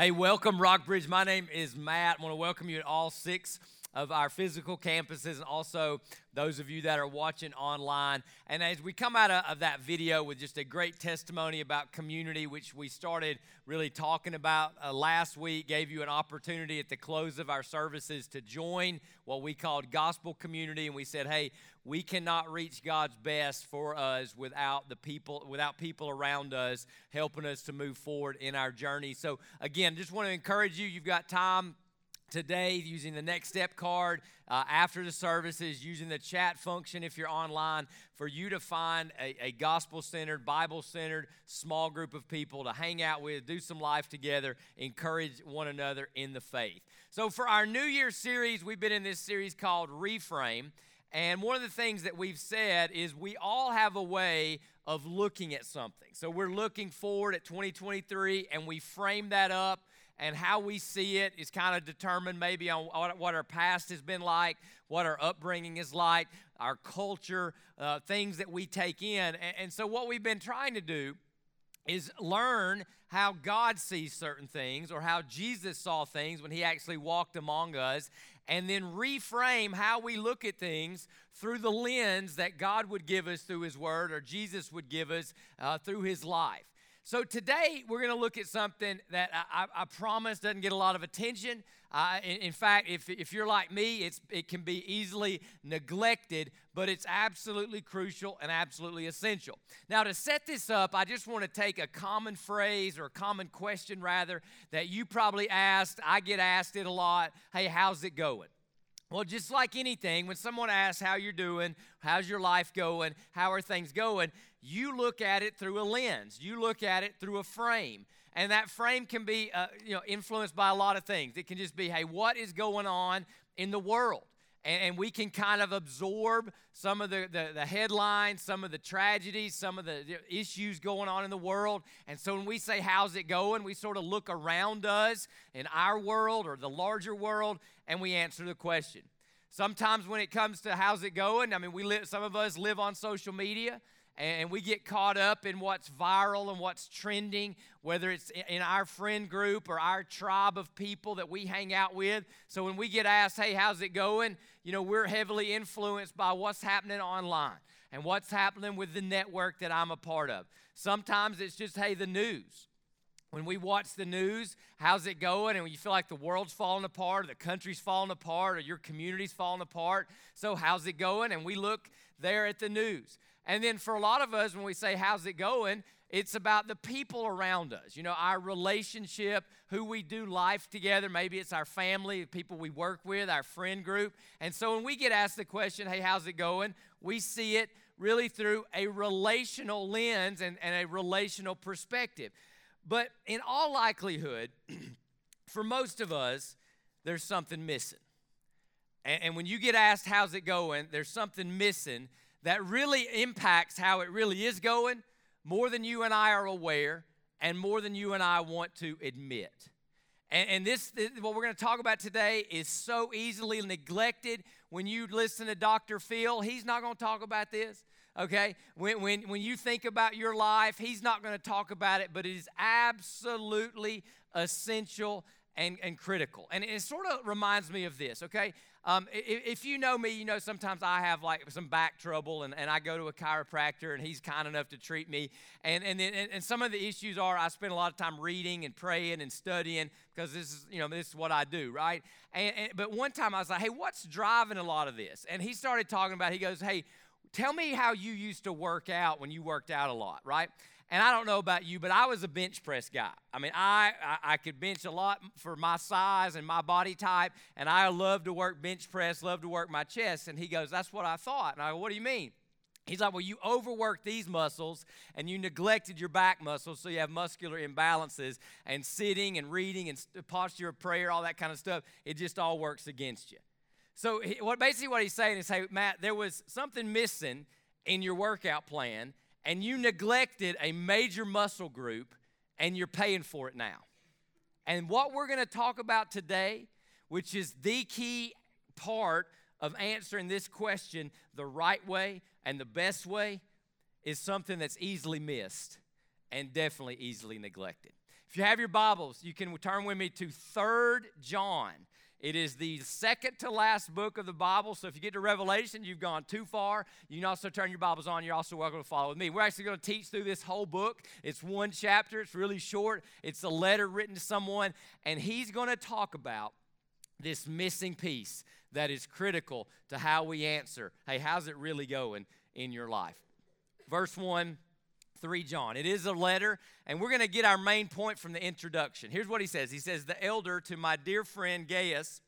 Hey, welcome, Rockbridge. My name is Matt. I want to welcome you at all six of our physical campuses and also those of you that are watching online. And as we come out of, that video with just a great testimony about community, which we started really talking about uh, last week, gave you an opportunity at the close of our services to join what we called gospel community. And we said, hey, we cannot reach God's best for us without the people, without people around us helping us to move forward in our journey. So again, just want to encourage you. You've got time today using the next step card uh, after the services using the chat function if you're online for you to find a, a gospel centered bible centered small group of people to hang out with do some life together encourage one another in the faith. So for our new year series we've been in this series called reframe and one of the things that we've said is we all have a way of looking at something. So we're looking forward at 2023 and we frame that up and how we see it is kind of determined maybe on what our past has been like, what our upbringing is like, our culture, uh, things that we take in. And, and so, what we've been trying to do is learn how God sees certain things or how Jesus saw things when he actually walked among us, and then reframe how we look at things through the lens that God would give us through his word or Jesus would give us uh, through his life. So today we're going to look at something that I, I, promise doesn't get a lot of attention. Uh, in, in, fact, if, if you're like me, it's, it can be easily neglected, but it's absolutely crucial and absolutely essential. Now, to set this up, I just want to take a common phrase or a common question, rather, that you probably asked. I get asked it a lot. Hey, how's it going? Well, just like anything, when someone asks how you're doing, how's your life going, how are things going, you look at it through a lens. You look at it through a frame. And that frame can be uh, you know, influenced by a lot of things. It can just be, hey, what is going on in the world? And, we can kind of absorb some of the, the, the, headlines, some of the tragedies, some of the issues going on in the world. And so when we say, how's it going, we sort of look around us in our world or the larger world and we answer the question. Sometimes when it comes to how's it going, I mean, we live, some of us live on social media and we get caught up in what's viral and what's trending, whether it's in our friend group or our tribe of people that we hang out with. So when we get asked, hey, how's it going? You know, we're heavily influenced by what's happening online and what's happening with the network that I'm a part of. Sometimes it's just, hey, the news. When we watch the news, how's it going? And you feel like the world's falling apart, or the country's falling apart, or your community's falling apart. So, how's it going? And we look there at the news. And then for a lot of us, when we say, How's it going? It's about the people around us, you know, our relationship, who we do life together. Maybe it's our family, people we work with, our friend group. And so when we get asked the question, Hey, how's it going? We see it really through a relational lens and, and a relational perspective. But in all likelihood, for most of us, there's something missing. And, and when you get asked, How's it going? there's something missing that really impacts how it really is going more than you and I are aware and more than you and I want to admit. And, and this, this, what we're going to talk about today, is so easily neglected. When you listen to Dr. Phil, he's not going to talk about this. Okay? When, when, when you think about your life, he's not going to talk about it, but it is absolutely essential and, and critical. And it sort of reminds me of this, okay? Um, if, if, you know me, you know sometimes I have like some back trouble and, and I go to a chiropractor and he's kind enough to treat me. And, and, and, and some of the issues are I spend a lot of time reading and praying and studying because this is, you know, this is what I do, right? And, and, but one time I was like, hey, what's driving a lot of this? And he started talking about, he goes, hey, tell me how you used to work out when you worked out a lot, right? And I don't know about you, but I was a bench press guy. I mean, I, I, I, could bench a lot for my size and my body type, and I love to work bench press, love to work my chest. And he goes, That's what I thought. And I go, What do you mean? He's like, Well, you overworked these muscles and you neglected your back muscles, so you have muscular imbalances. And sitting and reading and posture of prayer, all that kind of stuff, it just all works against you. So, what basically what he's saying is, Hey, Matt, there was something missing in your workout plan and you neglected a major muscle group and you're paying for it now. And what we're going to talk about today, which is the key part of answering this question the right way and the best way, is something that's easily missed and definitely easily neglected. If you have your Bibles, you can turn with me to Third John. It is the second to last book of the Bible. So if you get to Revelation, you've gone too far. You can also turn your Bibles on. You're also welcome to follow with me. We're actually going to teach through this whole book. It's one chapter, it's really short. It's a letter written to someone, and he's going to talk about this missing piece that is critical to how we answer hey, how's it really going in your life? Verse 1. 3 John. It is a letter, and we're going to get our main point from the introduction. Here's what he says He says, The elder to my dear friend Gaius,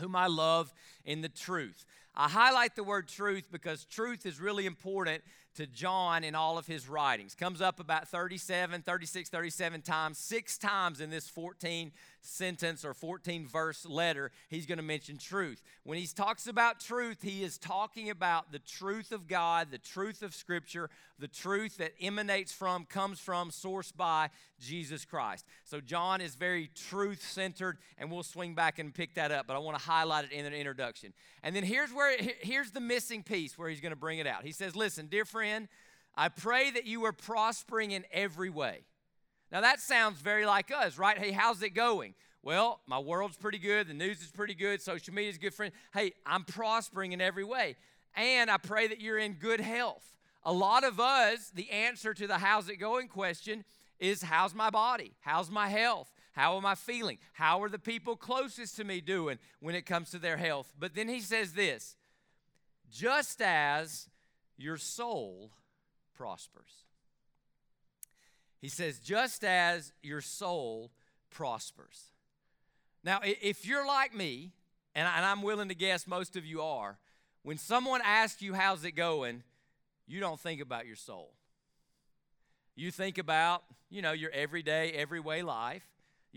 whom I love in the truth. I highlight the word truth because truth is really important to John in all of his writings. Comes up about 37, 36, 37 times, six times in this 14 sentence or 14 verse letter, he's going to mention truth. When he talks about truth, he is talking about the truth of God, the truth of Scripture, the truth that emanates from, comes from, sourced by Jesus Christ. So John is very truth centered, and we'll swing back and pick that up, but I want to highlight it in an introduction. And then here's where here's the missing piece where he's going to bring it out. He says, Listen, dear friend, I pray that you are prospering in every way now that sounds very like us, right? Hey, how's it going? Well, my world's pretty good, the news is pretty good, social media is good friend. Hey, I'm prospering in every way. And I pray that you're in good health. A lot of us, the answer to the how's it going question is how's my body? How's my health? How am I feeling? How are the people closest to me doing when it comes to their health? But then he says this just as your soul prospers. He says, just as your soul prospers. Now, if you're like me, and I'm willing to guess most of you are, when someone asks you, How's it going? you don't think about your soul. You think about, you know, your everyday, every way life.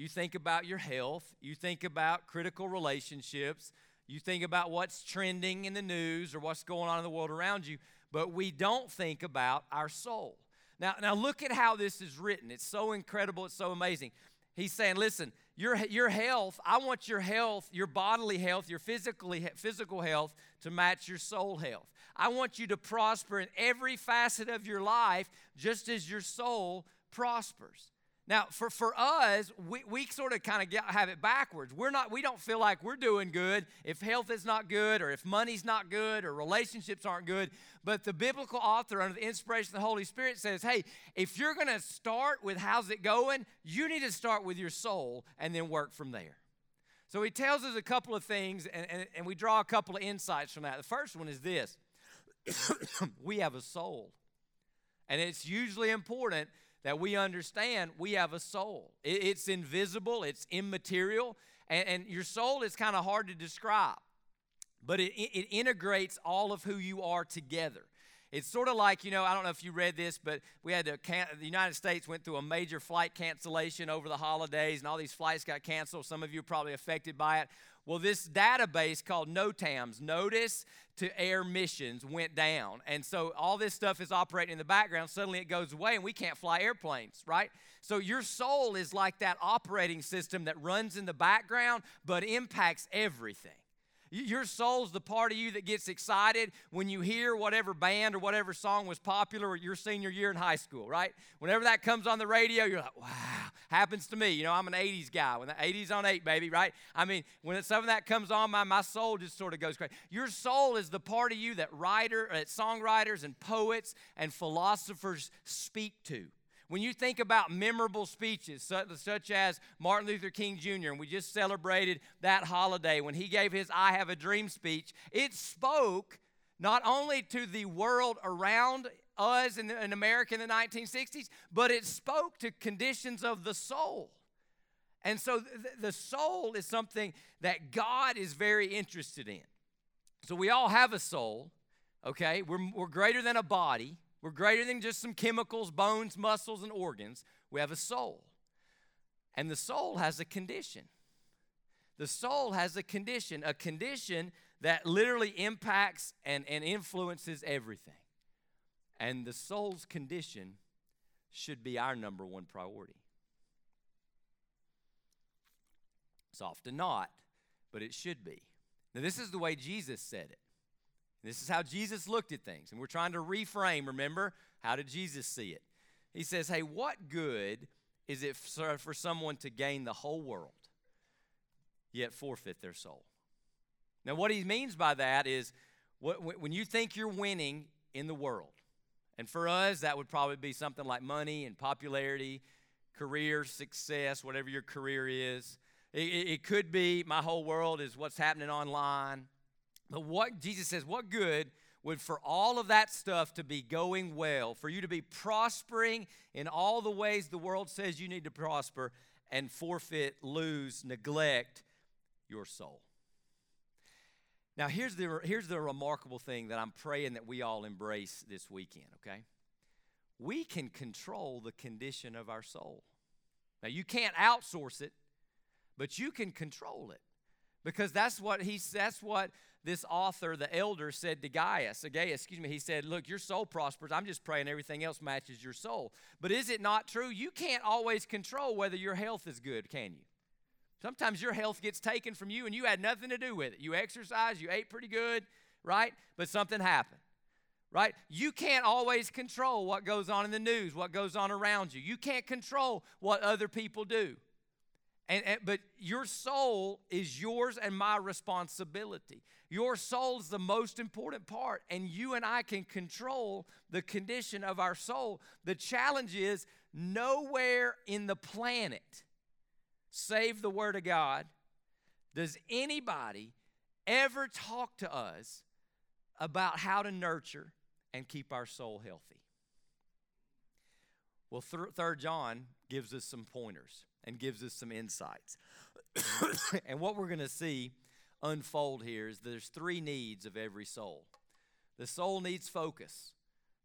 You think about your health. You think about critical relationships. You think about what's trending in the news or what's going on in the world around you. But we don't think about our soul. Now, now look at how this is written. It's so incredible, it's so amazing. He's saying, listen, your, your health, I want your health, your bodily health, your physically, physical health to match your soul health. I want you to prosper in every facet of your life just as your soul prospers. Now, for, for us, we, we sort of kind of have it backwards. We're not, we don't feel like we're doing good if health is not good or if money's not good or relationships aren't good. But the biblical author, under the inspiration of the Holy Spirit, says, hey, if you're going to start with how's it going, you need to start with your soul and then work from there. So he tells us a couple of things, and, and, and we draw a couple of insights from that. The first one is this we have a soul. And it's usually important that we understand we have a soul. It's invisible, it's immaterial, and, and your soul is kind of hard to describe, but it, it integrates all of who you are together. It's sort of like, you know, I don't know if you read this, but we had to, can- the United States went through a major flight cancellation over the holidays, and all these flights got canceled. Some of you are probably affected by it. Well, this database called NOTAMs, Notice to Air Missions, went down. And so all this stuff is operating in the background. Suddenly it goes away, and we can't fly airplanes, right? So your soul is like that operating system that runs in the background but impacts everything. Your soul's the part of you that gets excited when you hear whatever band or whatever song was popular your senior year in high school, right? Whenever that comes on the radio, you're like, wow, happens to me. You know, I'm an 80s guy. When the 80s on 8, baby, right? I mean, when some of that comes on, my, my soul just sort of goes crazy. Your soul is the part of you that writer, that songwriters and poets and philosophers speak to. When you think about memorable speeches, such as Martin Luther King Jr., and we just celebrated that holiday when he gave his I Have a Dream speech, it spoke not only to the world around us in, America in the 1960s, but it spoke to conditions of the soul. And so th- the soul is something that God is very interested in. So we all have a soul, okay? We're, we're greater than a body. We're greater than just some chemicals, bones, muscles, and organs. We have a soul. And the soul has a condition. The soul has a condition, a condition that literally impacts and, and influences everything. And the soul's condition should be our number one priority. It's often not, but it should be. Now, this is the way Jesus said it. This is how Jesus looked at things. And we're trying to reframe, remember? How did Jesus see it? He says, Hey, what good is it for someone to gain the whole world, yet forfeit their soul? Now, what he means by that is when you think you're winning in the world, and for us, that would probably be something like money and popularity, career success, whatever your career is. It, could be my whole world is what's happening online. But what Jesus says, what good would for all of that stuff to be going well, for you to be prospering in all the ways the world says you need to prosper, and forfeit, lose, neglect your soul. Now, here's the, here's the remarkable thing that I'm praying that we all embrace this weekend, okay? We can control the condition of our soul. Now, you can't outsource it, but you can control it because that's what he says, that's what this author the elder said to gaius gaius excuse me he said look your soul prospers. I'm just praying everything else matches your soul. But is it not true? You can't always control whether your health is good can you? Sometimes your health gets taken from you and you had nothing to do with it. You exercised you ate pretty good right? But something happened right? You can't always control what goes on in the news what goes on around you. You can't control what other people do and, and, but your soul is yours and my responsibility. Your soul is the most important part, and you and I can control the condition of our soul. The challenge is nowhere in the planet, save the Word of God, does anybody ever talk to us about how to nurture and keep our soul healthy. Well, Third John gives us some pointers and gives us some insights. and what we're going to see unfold here is there's three needs of every soul. The soul needs focus.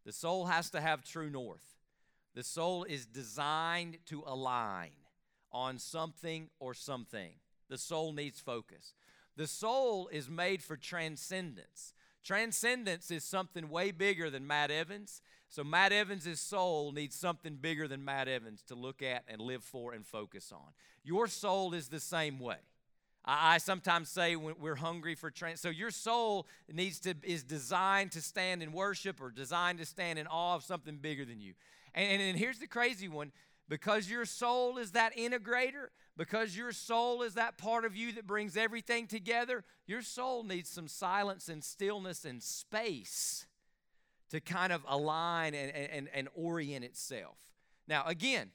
The soul has to have true north. The soul is designed to align on something or something. The soul needs focus. The soul is made for transcendence. Transcendence is something way bigger than Matt Evans. So Matt Evans' soul needs something bigger than Matt Evans to look at and live for and focus on. Your soul is the same way. I, sometimes say when we're hungry for trans. So your soul needs to is designed to stand in worship or designed to stand in awe of something bigger than you. And, and, and here's the crazy one: because your soul is that integrator, because your soul is that part of you that brings everything together, your soul needs some silence and stillness and space to kind of align and, and, and orient itself. Now, again,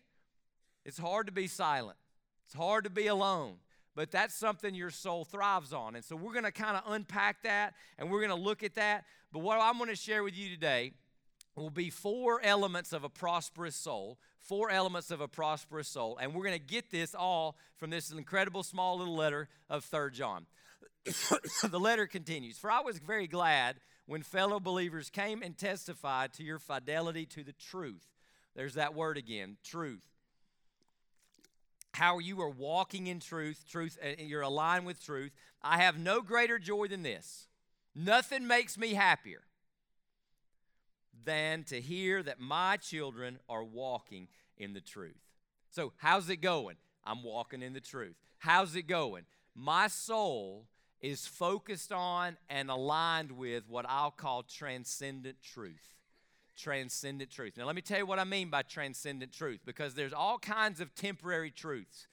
it's hard to be silent, it's hard to be alone, but that's something your soul thrives on. And so we're going to kind of unpack that and we're going to look at that. But what I'm going to share with you today will be four elements of a prosperous soul, four elements of a prosperous soul. And we're going to get this all from this incredible small little letter of Third John. the letter continues For I was very glad when fellow believers came and testified to your fidelity to the truth. There's that word again truth. How you are walking in truth, truth, and you're aligned with truth. I have no greater joy than this. Nothing makes me happier than to hear that my children are walking in the truth. So, how's it going? I'm walking in the truth. How's it going? My soul is focused on and aligned with what I'll call transcendent truth. Transcendent truth. Now, let me tell you what I mean by transcendent truth because there's all kinds of temporary truths.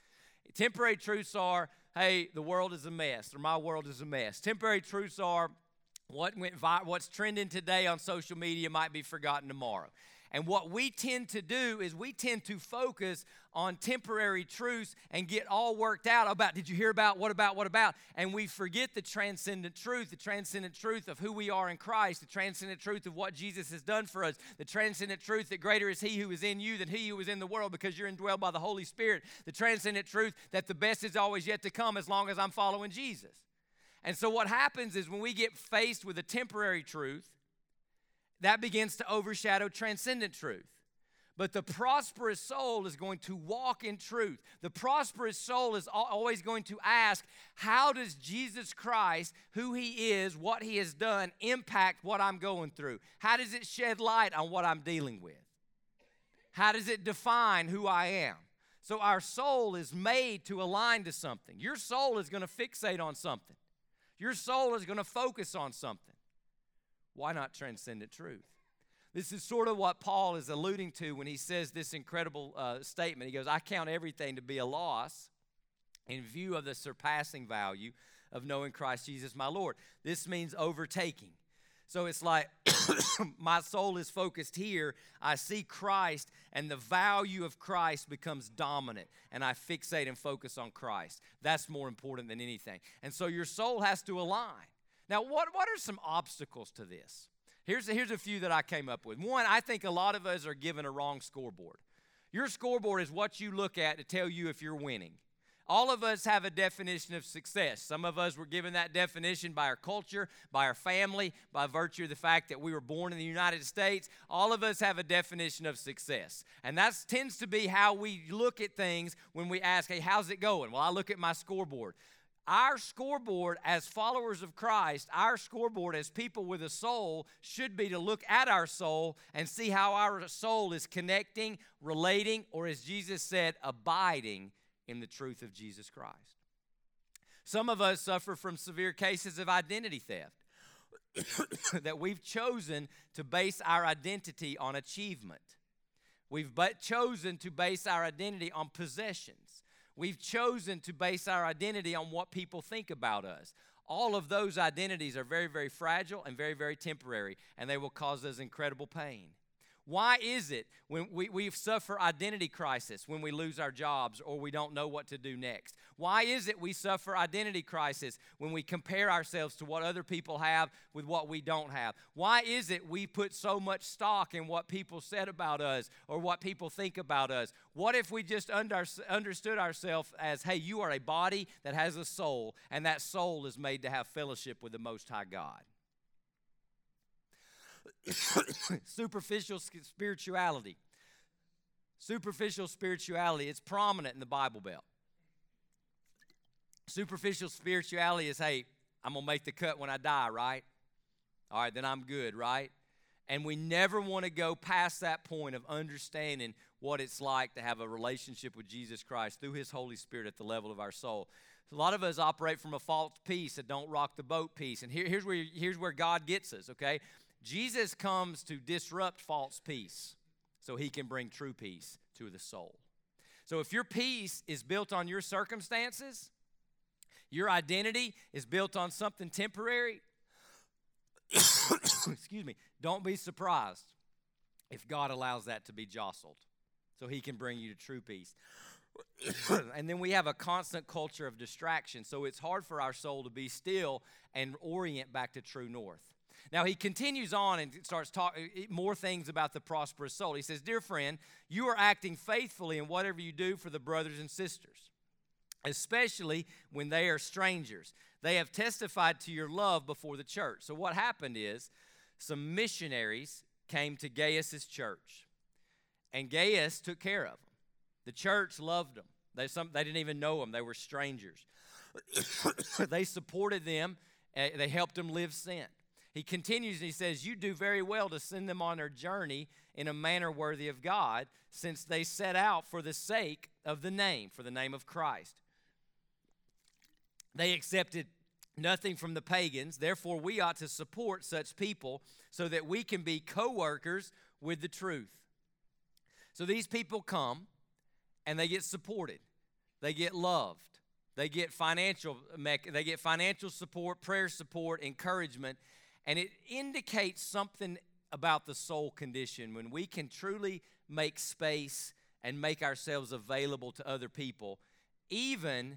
Temporary truths are, hey, the world is a mess, or my world is a mess. Temporary truths are, what went vi- what's trending today on social media might be forgotten tomorrow. And what we tend to do is we tend to focus on temporary truths and get all worked out about, did you hear about, what about, what about? And we forget the transcendent truth, the transcendent truth of who we are in Christ, the transcendent truth of what Jesus has done for us, the transcendent truth that greater is He who is in you than He who is in the world because you're indwelled by the Holy Spirit, the transcendent truth that the best is always yet to come as long as I'm following Jesus. And so what happens is when we get faced with a temporary truth, that begins to overshadow transcendent truth. But the prosperous soul is going to walk in truth. The prosperous soul is always going to ask, How does Jesus Christ, who He is, what He has done, impact what I'm going through? How does it shed light on what I'm dealing with? How does it define who I am? So our soul is made to align to something. Your soul is going to fixate on something, your soul is going to focus on something. Why not transcendent truth? This is sort of what Paul is alluding to when he says this incredible uh, statement. He goes, I count everything to be a loss in view of the surpassing value of knowing Christ Jesus my Lord. This means overtaking. So it's like my soul is focused here. I see Christ, and the value of Christ becomes dominant, and I fixate and focus on Christ. That's more important than anything. And so your soul has to align. Now, what, what are some obstacles to this? Here's, here's a few that I came up with. One, I think a lot of us are given a wrong scoreboard. Your scoreboard is what you look at to tell you if you're winning. All of us have a definition of success. Some of us were given that definition by our culture, by our family, by virtue of the fact that we were born in the United States. All of us have a definition of success. And that tends to be how we look at things when we ask, hey, how's it going? Well, I look at my scoreboard. Our scoreboard as followers of Christ, our scoreboard as people with a soul, should be to look at our soul and see how our soul is connecting, relating, or as Jesus said, abiding in the truth of Jesus Christ. Some of us suffer from severe cases of identity theft. that we've chosen to base our identity on achievement. We've but chosen to base our identity on possessions. We've chosen to base our identity on what people think about us. All of those identities are very, very fragile and very, very temporary, and they will cause us incredible pain. Why is it when we, we suffer identity crisis when we lose our jobs or we don't know what to do next? Why is it we suffer identity crisis when we compare ourselves to what other people have with what we don't have? Why is it we put so much stock in what people said about us or what people think about us? What if we just under, understood ourselves as, hey, you are a body that has a soul, and that soul is made to have fellowship with the Most High God? superficial spirituality. Superficial spirituality, it's prominent in the Bible Belt. Superficial spirituality is hey, I'm going to make the cut when I die, right? All right, then I'm good, right? And we never want to go past that point of understanding what it's like to have a relationship with Jesus Christ through His Holy Spirit at the level of our soul. A lot of us operate from a false peace that don't rock the boat peace. And here, here's, where, here's where God gets us, okay? Jesus comes to disrupt false peace so he can bring true peace to the soul. So if your peace is built on your circumstances, your identity is built on something temporary, excuse me, don't be surprised if God allows that to be jostled so he can bring you to true peace. and then we have a constant culture of distraction, so it's hard for our soul to be still and orient back to true north. Now he continues on and starts talking uh, more things about the prosperous soul. He says, Dear friend, you are acting faithfully in whatever you do for the brothers and sisters, especially when they are strangers. They have testified to your love before the church. So what happened is some missionaries came to Gaius's church, and Gaius took care of them. The church loved them. They, some, they didn't even know them, they were strangers. they supported them, they helped them live sent. He continues and he says, You do very well to send them on their journey in a manner worthy of God, since they set out for the sake of the name, for the name of Christ. They accepted nothing from the pagans, therefore, we ought to support such people so that we can be co workers with the truth. So these people come and they get supported, they get loved. They get financial they get financial support, prayer support, encouragement, and it indicates something about the soul condition when we can truly make space and make ourselves available to other people, even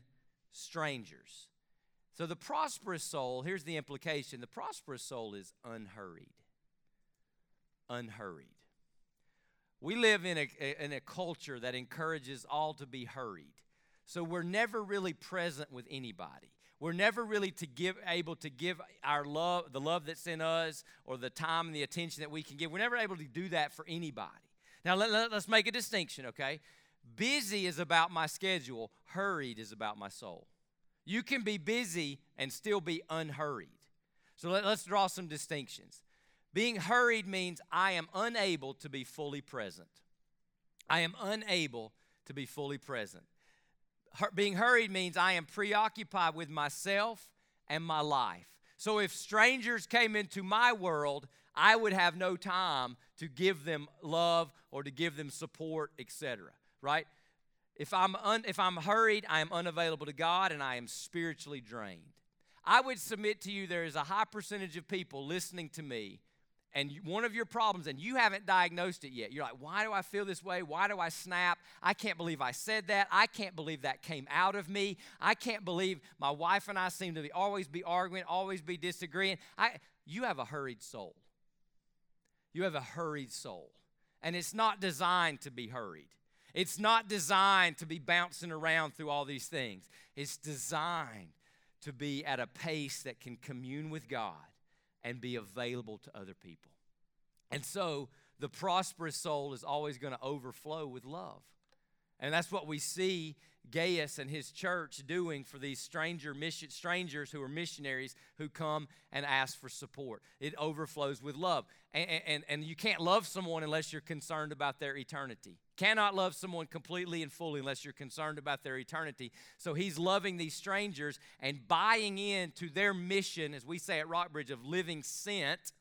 strangers. So, the prosperous soul, here's the implication the prosperous soul is unhurried. Unhurried. We live in a, in a culture that encourages all to be hurried. So, we're never really present with anybody. We're never really to give, able to give our love, the love that's in us, or the time and the attention that we can give. We're never able to do that for anybody. Now, let, let, let's make a distinction, okay? Busy is about my schedule, hurried is about my soul. You can be busy and still be unhurried. So let, us draw some distinctions. Being hurried means I am unable to be fully present. I am unable to be fully present being hurried means I am preoccupied with myself and my life. So if strangers came into my world, I would have no time to give them love or to give them support, etc. Right? If I'm, un, if I'm hurried, I am unavailable to God and I am spiritually drained. I would submit to you there is a high percentage of people listening to me, and one of your problems, and you haven't diagnosed it yet. You're like, why do I feel this way? Why do I snap? I can't believe I said that. I can't believe that came out of me. I can't believe my wife and I seem to be, always be arguing, always be disagreeing. I, you have a hurried soul. You have a hurried soul. And it's not designed to be hurried. It's not designed to be bouncing around through all these things. It's designed to be at a pace that can commune with God and be available to other people. And so the prosperous soul is always going to overflow with love. And that's what we see Gaius and his church doing for these stranger mission, strangers who are missionaries who come and ask for support. It overflows with love. And, and, and you can't love someone unless you're concerned about their eternity. Cannot love someone completely and fully unless you're concerned about their eternity. So he's loving these strangers and buying into their mission, as we say at Rockbridge, of living sent.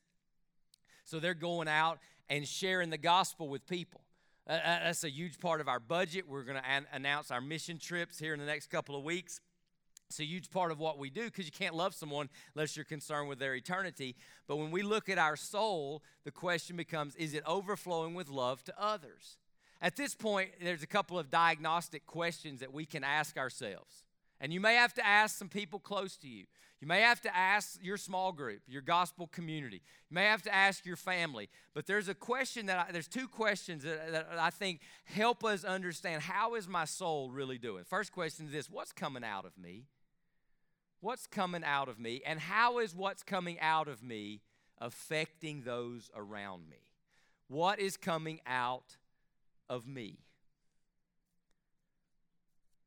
So they're going out and sharing the gospel with people. That's a huge part of our budget. We're going to an- announce our mission trips here in the next couple of weeks. It's a huge part of what we do because you can't love someone unless you're concerned with their eternity. But when we look at our soul, the question becomes is it overflowing with love to others? At this point, there's a couple of diagnostic questions that we can ask ourselves. And you may have to ask some people close to you. You may have to ask your small group, your gospel community. You may have to ask your family. But there's a question that I, there's two questions that, that I think help us understand how is my soul really doing. First question is this: What's coming out of me? What's coming out of me, and how is what's coming out of me affecting those around me? What is coming out of me?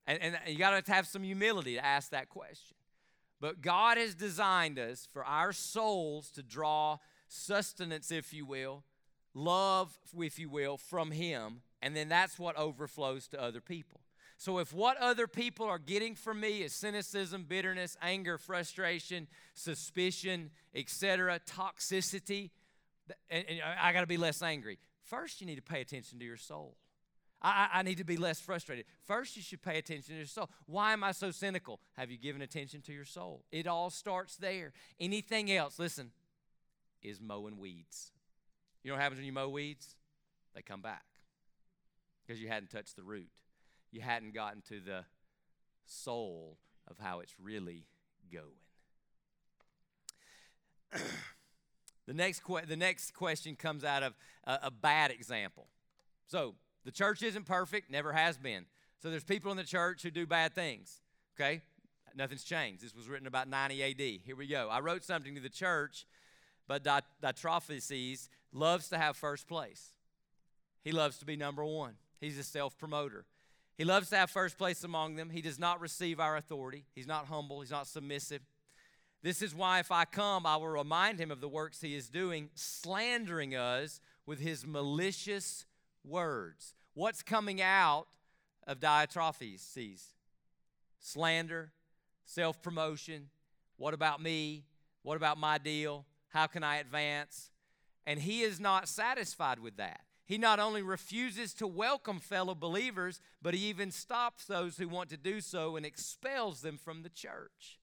And, and you got to have some humility to ask that question. But God has designed us for our souls to draw sustenance, if you will, love, if you will, from Him. And then that's what overflows to other people. So if what other people are getting from me is cynicism, bitterness, anger, frustration, suspicion, etc., toxicity, and, I got to be less angry. First, you need to pay attention to your soul. I, I, need to be less frustrated. First, you should pay attention to your soul. Why am I so cynical? Have you given attention to your soul? It all starts there. Anything else, listen, is mowing weeds. You know what happens when you mow weeds? They come back because you hadn't touched the root. You hadn't gotten to the soul of how it's really going. the, next que- the next question comes out of a, a bad example. So, the church isn't perfect, never has been. So there's people in the church who do bad things. Okay? Nothing's changed. This was written about 90 AD. Here we go. I wrote something to the church, but Diotrephes loves to have first place. He loves to be number one. He's a self promoter. He loves to have first place among them. He does not receive our authority. He's not humble. He's not submissive. This is why, if I come, I will remind him of the works he is doing, slandering us with his malicious words. What's coming out of Diotrephes? Slander, self promotion. What about me? What about my deal? How can I advance? And he is not satisfied with that. He not only refuses to welcome fellow believers, but he even stops those who want to do so and expels them from the church.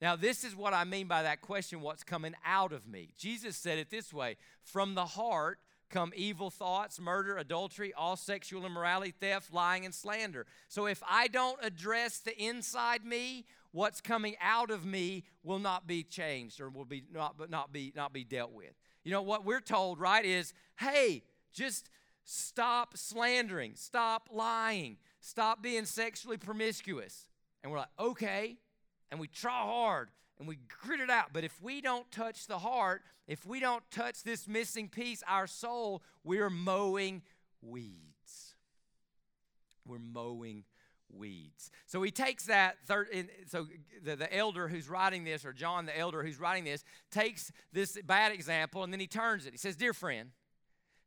Now, this is what I mean by that question what's coming out of me? Jesus said it this way From the heart come evil thoughts, murder, adultery, all sexual immorality, theft, lying, and slander. So if I don't address the inside me, what's coming out of me will not be changed or will be not, but not be not be dealt with. You know what we're told, right, is hey, just stop slandering, stop lying, stop being sexually promiscuous. And we're like, okay. And we try hard and we grit it out. But if we don't touch the heart, if we don't touch this missing piece, our soul, we're mowing weeds. We're mowing weeds. So he takes that third, so the, the elder who's writing this, or John the elder who's writing this, takes this bad example and then he turns it. He says, Dear friend,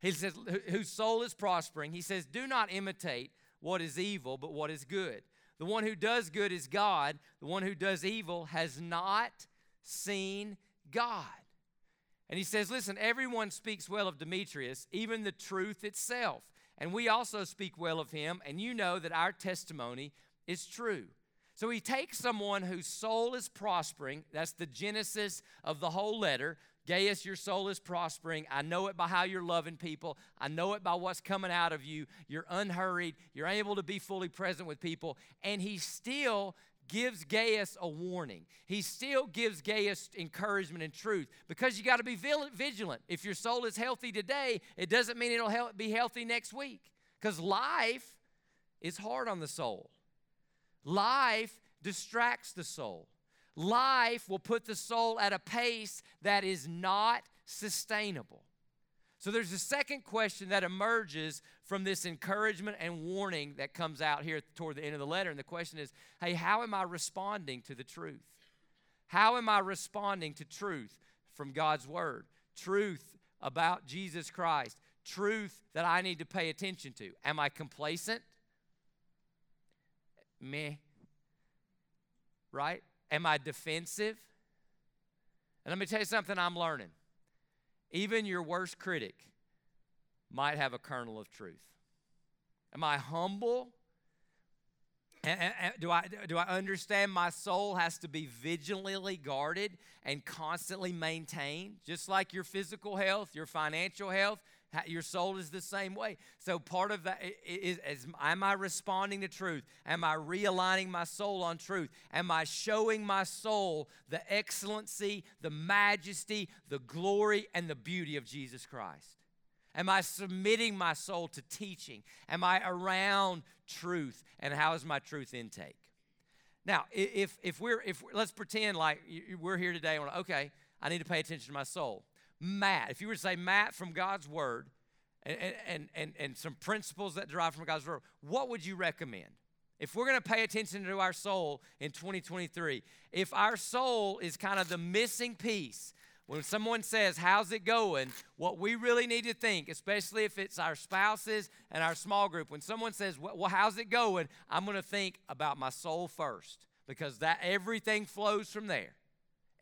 he says, whose soul is prospering, he says, Do not imitate what is evil, but what is good. The one who does good is God. The one who does evil has not seen God. And he says, Listen, everyone speaks well of Demetrius, even the truth itself. And we also speak well of him, and you know that our testimony is true. So he takes someone whose soul is prospering. That's the genesis of the whole letter. Gaius, your soul is prospering. I know it by how you're loving people. I know it by what's coming out of you. You're unhurried. You're able to be fully present with people. And he still gives Gaius a warning. He still gives Gaius encouragement and truth because you got to be vigilant. If your soul is healthy today, it doesn't mean it'll be healthy next week because life is hard on the soul. Life distracts the soul. Life will put the soul at a pace that is not sustainable. So there's a second question that emerges from this encouragement and warning that comes out here toward the end of the letter. And the question is hey, how am I responding to the truth? How am I responding to truth from God's Word? Truth about Jesus Christ, truth that I need to pay attention to. Am I complacent? Meh. Right? Am I defensive? And let me tell you something I'm learning. Even your worst critic might have a kernel of truth. Am I humble? do I do I understand my soul has to be vigilantly guarded and constantly maintained, just like your physical health, your financial health, your soul is the same way. So part of that is, is am I responding to truth? Am I realigning my soul on truth? Am I showing my soul the excellency, the majesty, the glory, and the beauty of Jesus Christ? Am I submitting my soul to teaching? Am I around truth? And how is my truth intake? Now, if if we're if let's pretend like we're here today, okay, I need to pay attention to my soul. Matt, if you were to say Matt from God's Word and, and, and, and some principles that derive from God's Word, what would you recommend? If we're going to pay attention to our soul in 2023, if our soul is kind of the missing piece, when someone says, How's it going? What we really need to think, especially if it's our spouses and our small group, when someone says, Well, how's it going? I'm going to think about my soul first because that everything flows from there.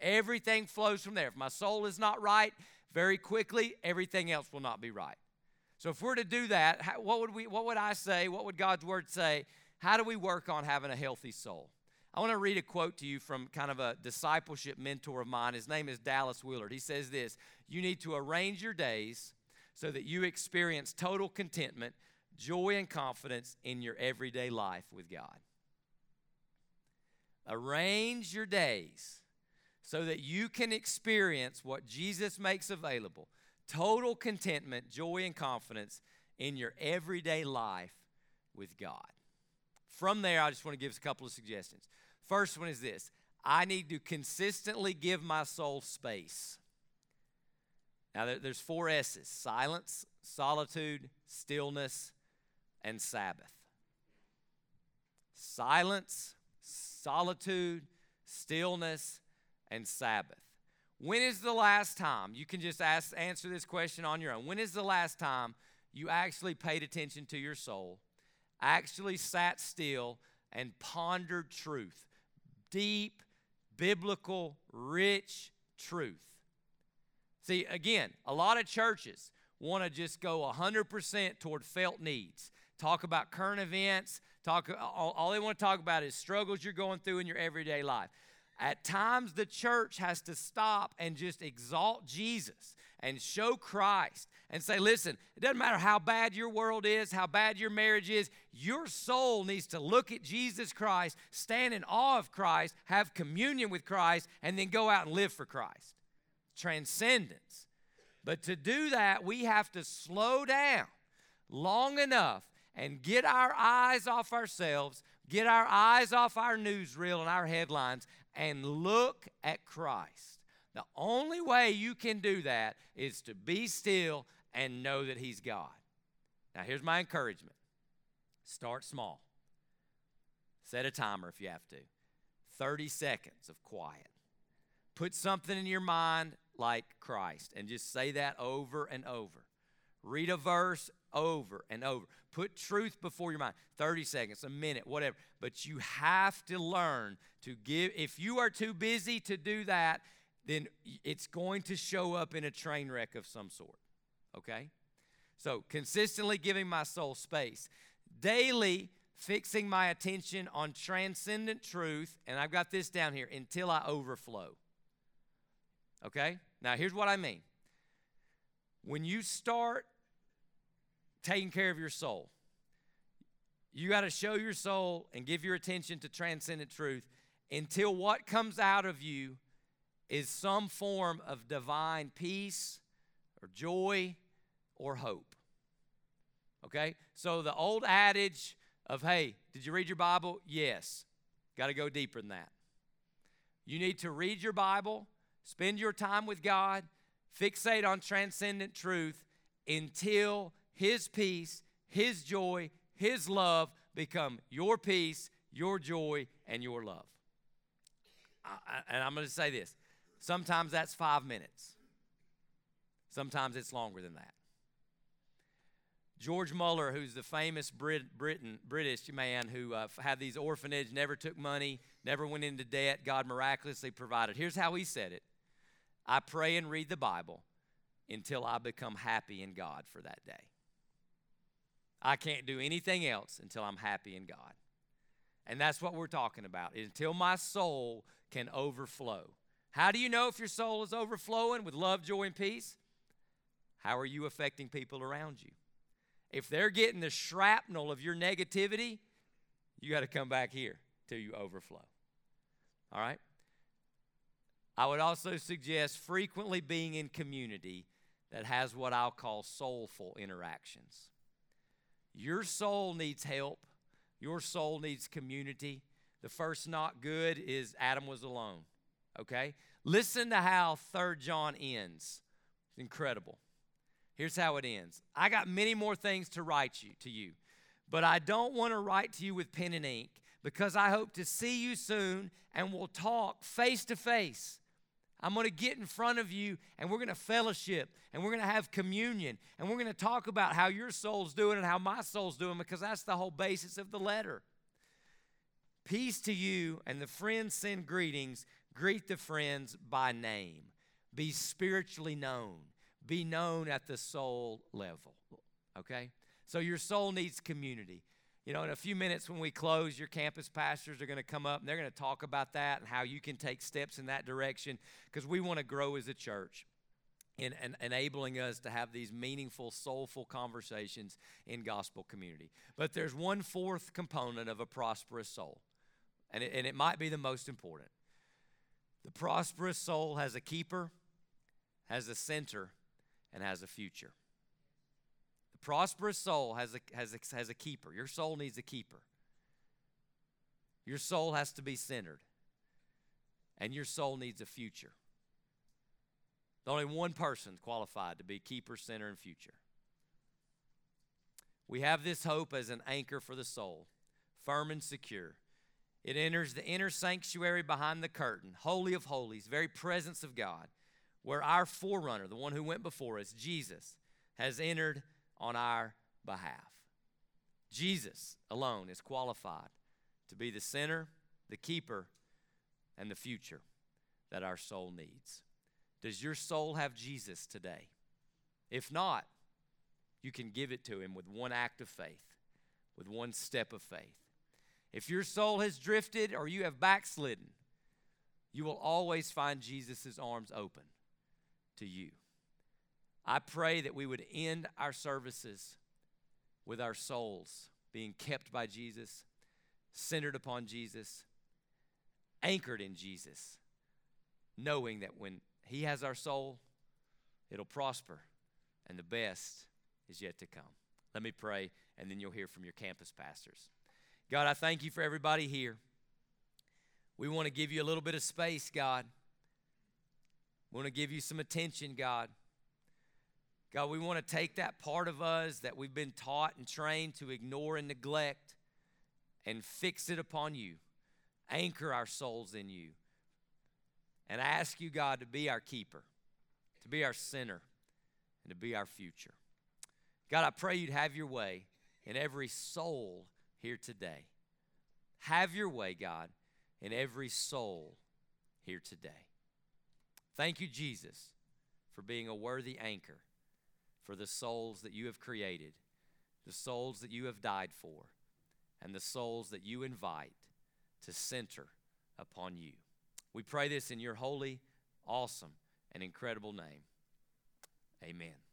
Everything flows from there. If my soul is not right, very quickly, everything else will not be right. So if we're to do that, what would we what would I say? What would God's word say? How do we work on having a healthy soul? I want to read a quote to you from kind of a discipleship mentor of mine. His name is Dallas Willard. He says this You need to arrange your days so that you experience total contentment, joy, and confidence in your everyday life with God. Arrange your days so that you can experience what Jesus makes available total contentment, joy, and confidence in your everyday life with God. From there, I just want to give us a couple of suggestions. First one is this I need to consistently give my soul space. Now, there's four S's silence, solitude, stillness, and Sabbath. Silence, solitude, stillness, and Sabbath. When is the last time, you can just ask, answer this question on your own. When is the last time you actually paid attention to your soul, actually sat still, and pondered truth? Deep, biblical, rich truth. See, again, a lot of churches want to just go 100% toward felt needs. Talk about current events, talk all, all they want to talk about is struggles you're going through in your everyday life. At times, the church has to stop and just exalt Jesus and show Christ and say, listen, it doesn't matter how bad your world is, how bad your marriage is, your soul needs to look at Jesus Christ, stand in awe of Christ, have communion with Christ, and then go out and live for Christ. Transcendence. But to do that, we have to slow down long enough and get our eyes off ourselves, get our eyes off our newsreel and our headlines, and look at Christ. The only way you can do that is to be still and know that He's God. Now, here's my encouragement start small. Set a timer if you have to. 30 seconds of quiet. Put something in your mind like Christ and just say that over and over. Read a verse over and over. Put truth before your mind 30 seconds, a minute, whatever. But you have to learn to give. If you are too busy to do that, then it's going to show up in a train wreck of some sort. Okay? So, consistently giving my soul space, daily fixing my attention on transcendent truth, and I've got this down here until I overflow. Okay? Now, here's what I mean. When you start taking care of your soul, you got to show your soul and give your attention to transcendent truth until what comes out of you is some form of divine peace or joy or hope. Okay? So the old adage of, hey, did you read your Bible? Yes. Got to go deeper than that. You need to read your Bible, spend your time with God, fixate on transcendent truth until His peace, His joy, His love become your peace, your joy, and your love. I, and I'm going to say this sometimes that's five minutes, sometimes it's longer than that. George Muller, who's the famous Brit, Britain, British man who uh, had these orphanage, never took money, never went into debt, God miraculously provided. Here's how he said it I pray and read the Bible until I become happy in God for that day. I can't do anything else until I'm happy in God. And that's what we're talking about until my soul can overflow. How do you know if your soul is overflowing with love, joy, and peace? How are you affecting people around you? If they're getting the shrapnel of your negativity, you got to come back here till you overflow. All right? I would also suggest frequently being in community that has what I'll call soulful interactions. Your soul needs help, your soul needs community. The first not good is Adam was alone. Okay? Listen to how Third John ends. It's incredible. Here's how it ends. I got many more things to write you to you, but I don't want to write to you with pen and ink because I hope to see you soon and we'll talk face to face. I'm going to get in front of you and we're going to fellowship and we're going to have communion and we're going to talk about how your soul's doing and how my soul's doing because that's the whole basis of the letter. Peace to you and the friends send greetings. Greet the friends by name. Be spiritually known be known at the soul level. Okay? So your soul needs community. You know, in a few minutes when we close, your campus pastors are going to come up and they're going to talk about that and how you can take steps in that direction because we want to grow as a church in, in, enabling us to have these meaningful, soulful conversations in gospel community. But there's one fourth component of a prosperous soul, and it, and it might be the most important. The prosperous soul has a keeper, has a center, and has a future. Prosperous soul has a, has a, has a keeper. Your soul needs a keeper. Your soul has to be centered, and your soul needs a future. There's only one person qualified to be keeper, center, and future. We have this hope as an anchor for the soul, firm and secure. It enters the inner sanctuary behind the curtain, holy of holies, very presence of God where our forerunner, the one who went before us, Jesus, has entered on our behalf. Jesus alone is qualified to be the center, the keeper, and the future that our soul needs. Does your soul have Jesus today? If not, you can give it to him with one act of faith, with one step of faith. If your soul has drifted or you have backslidden, you will always find Jesus' arms open to you. I pray that we would end our services with our souls being kept by Jesus, centered upon Jesus, anchored in Jesus, knowing that when He has our soul, it'll prosper, and the best is yet to come. Let me pray, and then you'll hear from your campus pastors. God, I thank you for everybody here. We want to give you a little bit of space, God. We want to give you some attention, God. God, we want to take that part of us that we've been taught and trained to ignore and neglect and fix it upon you. Anchor our souls in you. And I ask you, God, to be our keeper, to be our center, and to be our future. God, I pray you'd have your way in every soul here today. Have your way, God, in every soul here today. Thank you, Jesus, for being a worthy anchor for the souls that you have created, the souls that you have died for, and the souls that you invite to center upon you. We pray this in your holy, awesome, and incredible name. Amen.